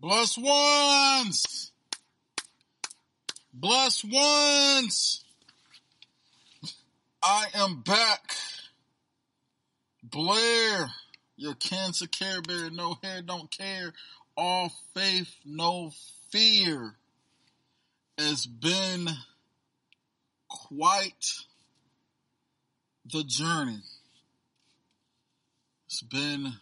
Bless ones. Bless ones. I am back. Blair, your cancer care bear, no hair, don't care. All faith, no fear. It's been quite the journey. It's been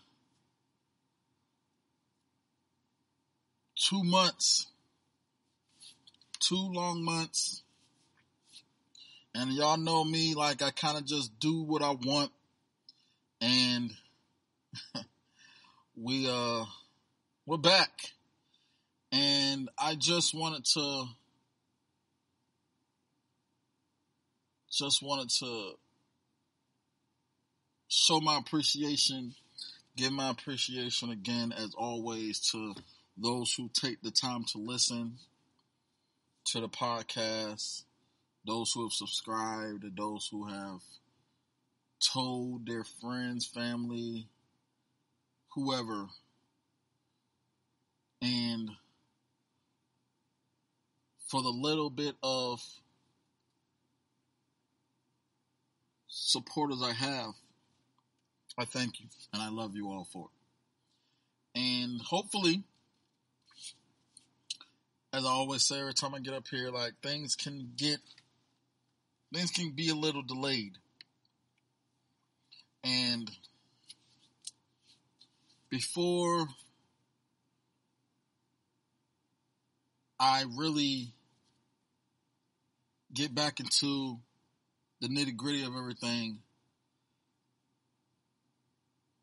two months, two long months. And y'all know me, like I kind of just do what I want. And we, uh, we're back. And I just wanted to, just wanted to show my appreciation, give my appreciation again, as always, to those who take the time to listen to the podcast, those who have subscribed, and those who have told their friends, family, whoever. And for the little bit of supporters I have, I thank you and I love you all for it. And hopefully, as I always say every time I get up here, like things can get, things can be a little delayed. And before I really get back into the nitty gritty of everything,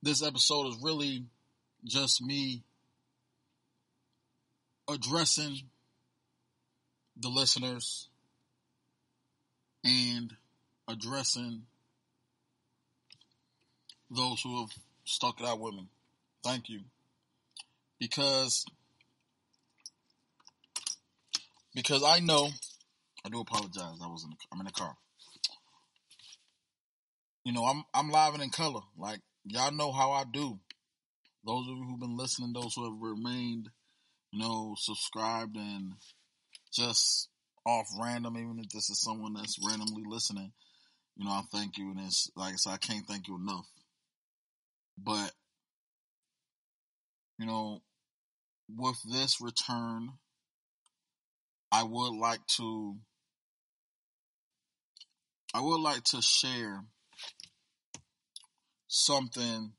this episode is really just me addressing the listeners and addressing those who have stuck it out with me. Thank you. Because because I know I do apologize. I was in the, I'm in the car. You know, I'm I'm live and in color. Like y'all know how I do. Those of you who've been listening, those who have remained, you know, subscribed and just off random, even if this is someone that's randomly listening, you know, I thank you. And it's like I said, I can't thank you enough. But, you know, with this return, I would like to, I would like to share something.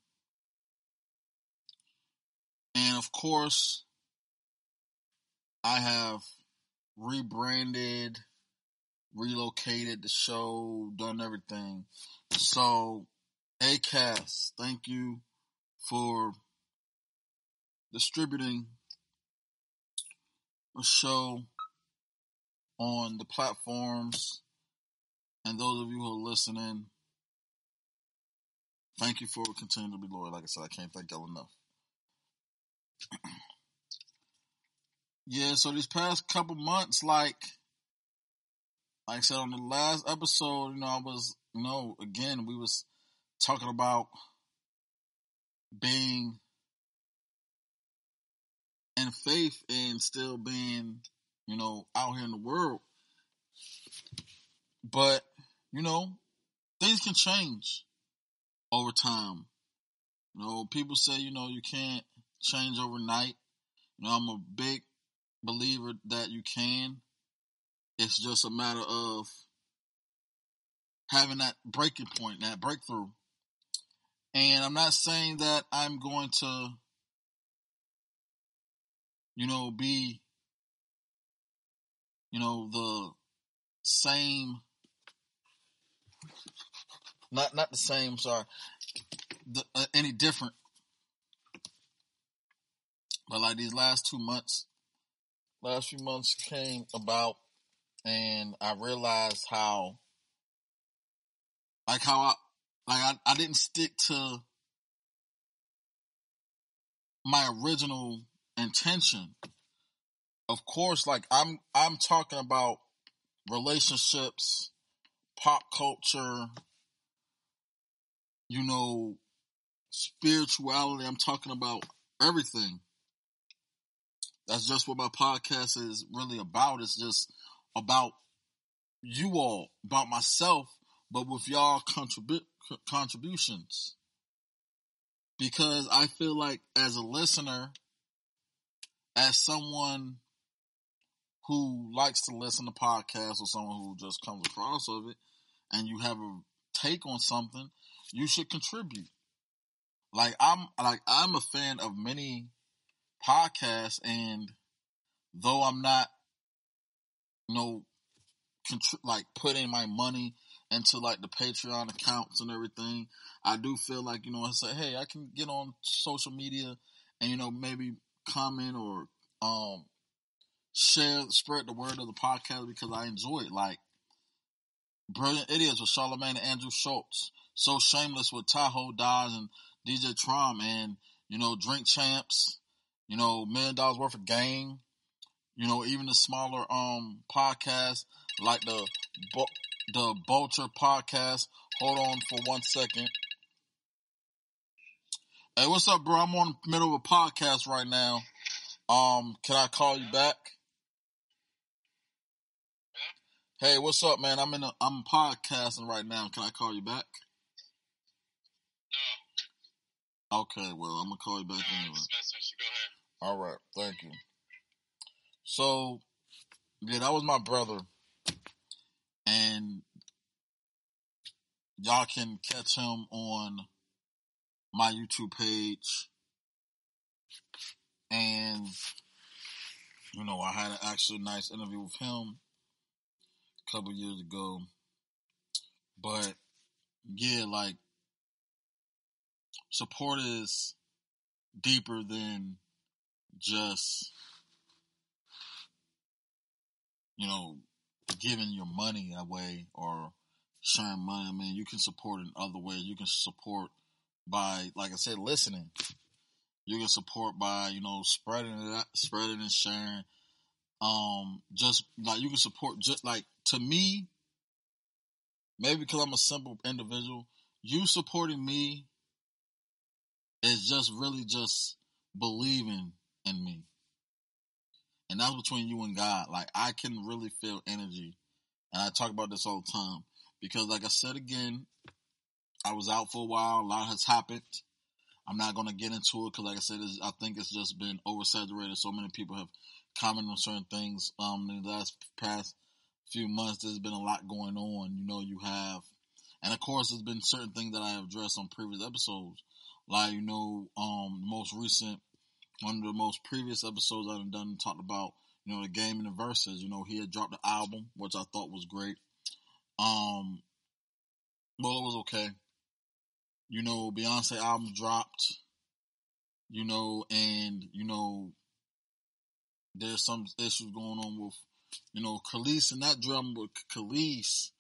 And of course, I have rebranded, relocated the show, done everything. So, ACAST, thank you for distributing a show on the platforms. And those of you who are listening, thank you for continuing to be loyal. Like I said, I can't thank y'all enough. Yeah, so these past couple months, like, like I said on the last episode, you know, I was, you know, again, we was talking about being in faith and still being, you know, out here in the world. But, you know, things can change over time. You know, people say, you know, you can't change overnight. You know, I'm a big believer that you can. It's just a matter of having that breaking point, that breakthrough. And I'm not saying that I'm going to, you know, be, you know, the same, not, not the same, sorry, the, uh, any different. But like these last two months, last few months came about and I realized how, like how I, like I, I didn't stick to my original intention. Of course, like I'm I'm talking about relationships, pop culture, you know, spirituality. I'm talking about everything. That's just what my podcast is really about. It's just about you all, about myself, but with y'all contribu- contributions. Because I feel like as a listener, as someone who likes to listen to podcasts or someone who just comes across of it and you have a take on something, you should contribute. Like I'm like I'm a fan of many podcasts and though I'm not you know contri- like putting my money into like the Patreon accounts and everything, I do feel like, you know, I say, hey, I can get on social media and, you know, maybe comment or um share spread the word of the podcast because I enjoy it. Like Brilliant Idiots with Charlemagne and Andrew Schulz. So Shameless with Tahoe Dodge and DJ Trom and, you know, Drink Champs, you know, Million Dollars Worth of Game, you know, even the smaller um podcasts like the the Vulture podcast. Hold on for one second. Hey, what's up, bro? I'm on the middle of a podcast right now. Um, can I call you back? Hey, what's up, man? I'm in a, I'm podcasting right now. Can I call you back? No. Okay, well, I'm gonna call you back No, anyway. just messing with you. Go ahead. All right, thank you. So, yeah, that was my brother, and y'all can catch him on my YouTube page. And you know, I had an actually nice interview with him couple years ago. But yeah, like support is deeper than just you know giving your money away or sharing money. I mean, you can support in other ways. You can support by, like I said, listening. You can support by you know spreading it, out, spreading and sharing. Um, just like you can support, just like to me, maybe because I'm a simple individual, you supporting me is just really just believing in me. And that's between you and God. Like I can really feel energy. And I talk about this all the time. Because like I said again, I was out for a while, a lot has happened. I'm not gonna get into it because like I said, I think it's just been oversaturated. So many people have commented on certain things. Um in the last past few months there's been a lot going on. You know, you have and of course there's been certain things that I have addressed on previous episodes. Like, you know, um most recent one of the most previous episodes I've done talked about, you know, the game and the verses. You know, he had dropped the album, which I thought was great. Um, well, it was okay. You know, Beyonce album dropped. You know, and you know, there's some issues going on with, you know, Khalees and that drum with Khalees.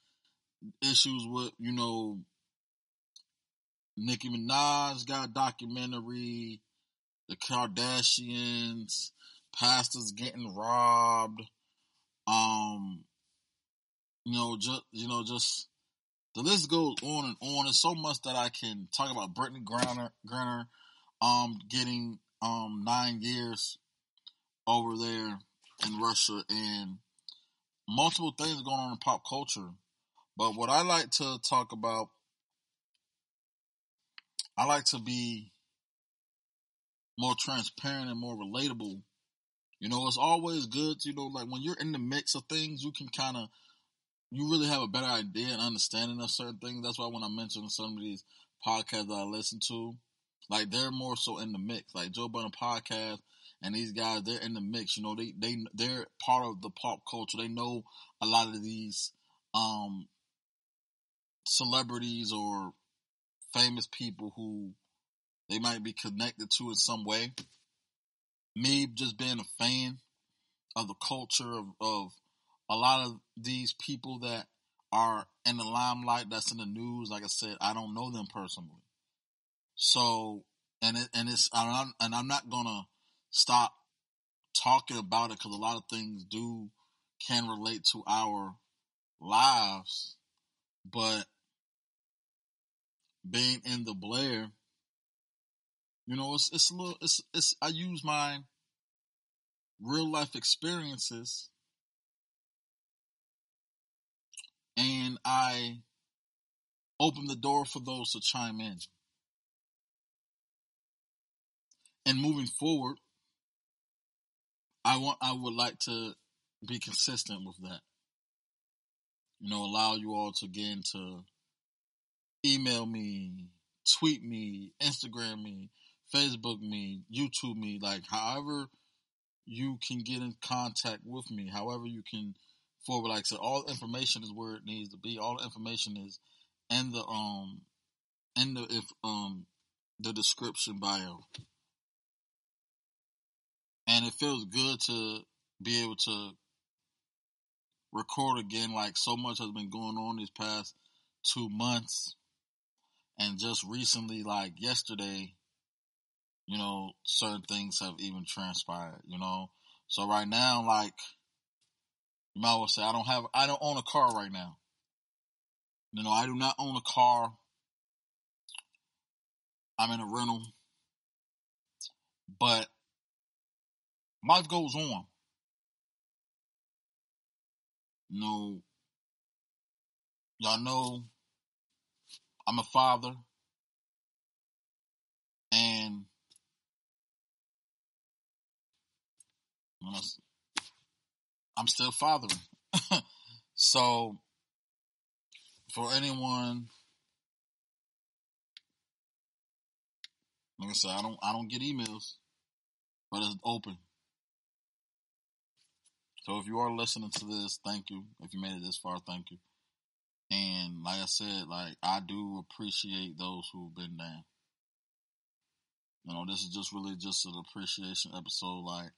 Issues with, you know, Nicki Minaj got a documentary the Kardashians, pastors getting robbed, um, you know, just you know, just the list goes on and on. There's so much that I can talk about. Brittney Griner, Griner, um, getting um nine years over there in Russia, and multiple things going on in pop culture. But what I like to talk about, I like to be more transparent and more relatable. You know, it's always good, you know, like when you're in the mix of things, you can kind of, you really have a better idea and understanding of certain things. That's why when I mentioned some of these podcasts that I listen to, like they're more so in the mix. Like Joe Budden podcast and these guys, they're in the mix. You know, they they they're part of the pop culture. They know a lot of these um celebrities or famous people who they might be connected to in some way. Me just being a fan of the culture of, of a lot of these people that are in the limelight that's in the news, like I said, I don't know them personally. So and it, and it's I'm, and I'm not gonna stop talking about it because a lot of things do can relate to our lives, but being in the Blair, you know, it's it's a little it's it's I use my real life experiences and I open the door for those to chime in. And moving forward, I want I would like to be consistent with that. You know, allow you all to again to email me, tweet me, Instagram me, Facebook me, YouTube me, like however you can get in contact with me, however you can forward. Like said, all information is where it needs to be. All information is in the um in the if um the description bio. And it feels good to be able to record again. Like so much has been going on these past two months. And just recently, like yesterday, you know, certain things have even transpired, you know. So right now, like you might well say, I don't have, I don't own a car right now. You know, I do not own a car. I'm in a rental, but life goes on. You know, y'all know I'm a father and I'm still fathering. so for anyone like I said, I don't I don't get emails, but it's open. So if you are listening to this, thank you. If you made it this far, thank you. And like I said, like I do appreciate those who've been there. You know, this is just really just an appreciation episode. Like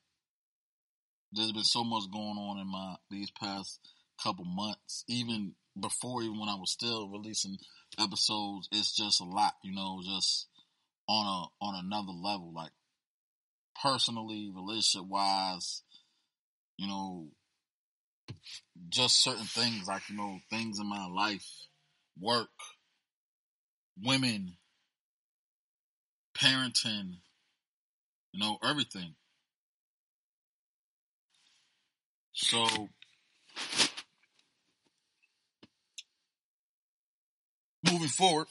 there's been so much going on in my these past couple months, even before even when I was still releasing episodes, it's just a lot, you know, just on a on another level, like personally, relationship wise, you know, just certain things like, you know, things in my life, work, women, parenting, you know, everything. So moving forward,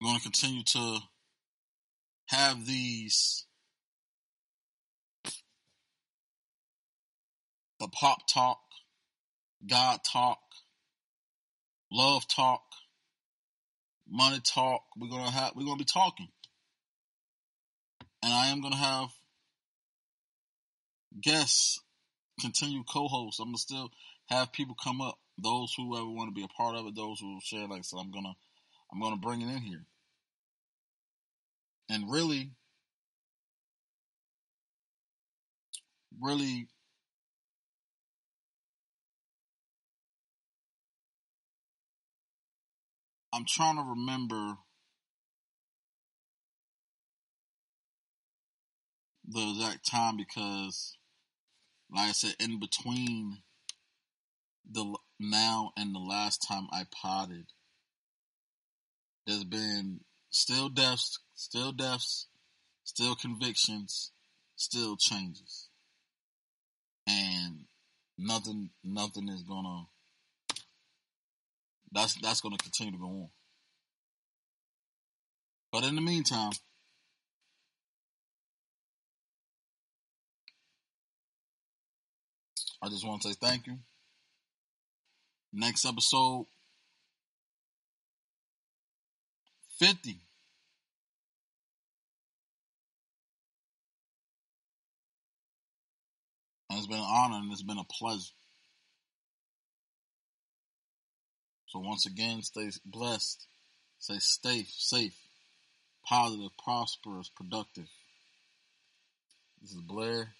we're going to continue to have these the pop talk, God talk, love talk, money talk. We're gonna have we're gonna be talking. And I am gonna have guests, continue co-hosts. I'm gonna still have people come up. Those who ever want to be a part of it, those who share, like I said, I'm gonna I'm gonna bring it in here. And really, really I'm trying to remember the exact time because, like I said, in between the now and the last time I potted, there's been still deaths, still deaths, still convictions, still changes, and nothing, nothing is gonna that's that's going to continue to go on. But in the meantime, I just want to say thank you. Next episode 50. And it's been an honor and it's been a pleasure. So once again, stay blessed, stay safe, safe, positive, prosperous, productive. This is Blair.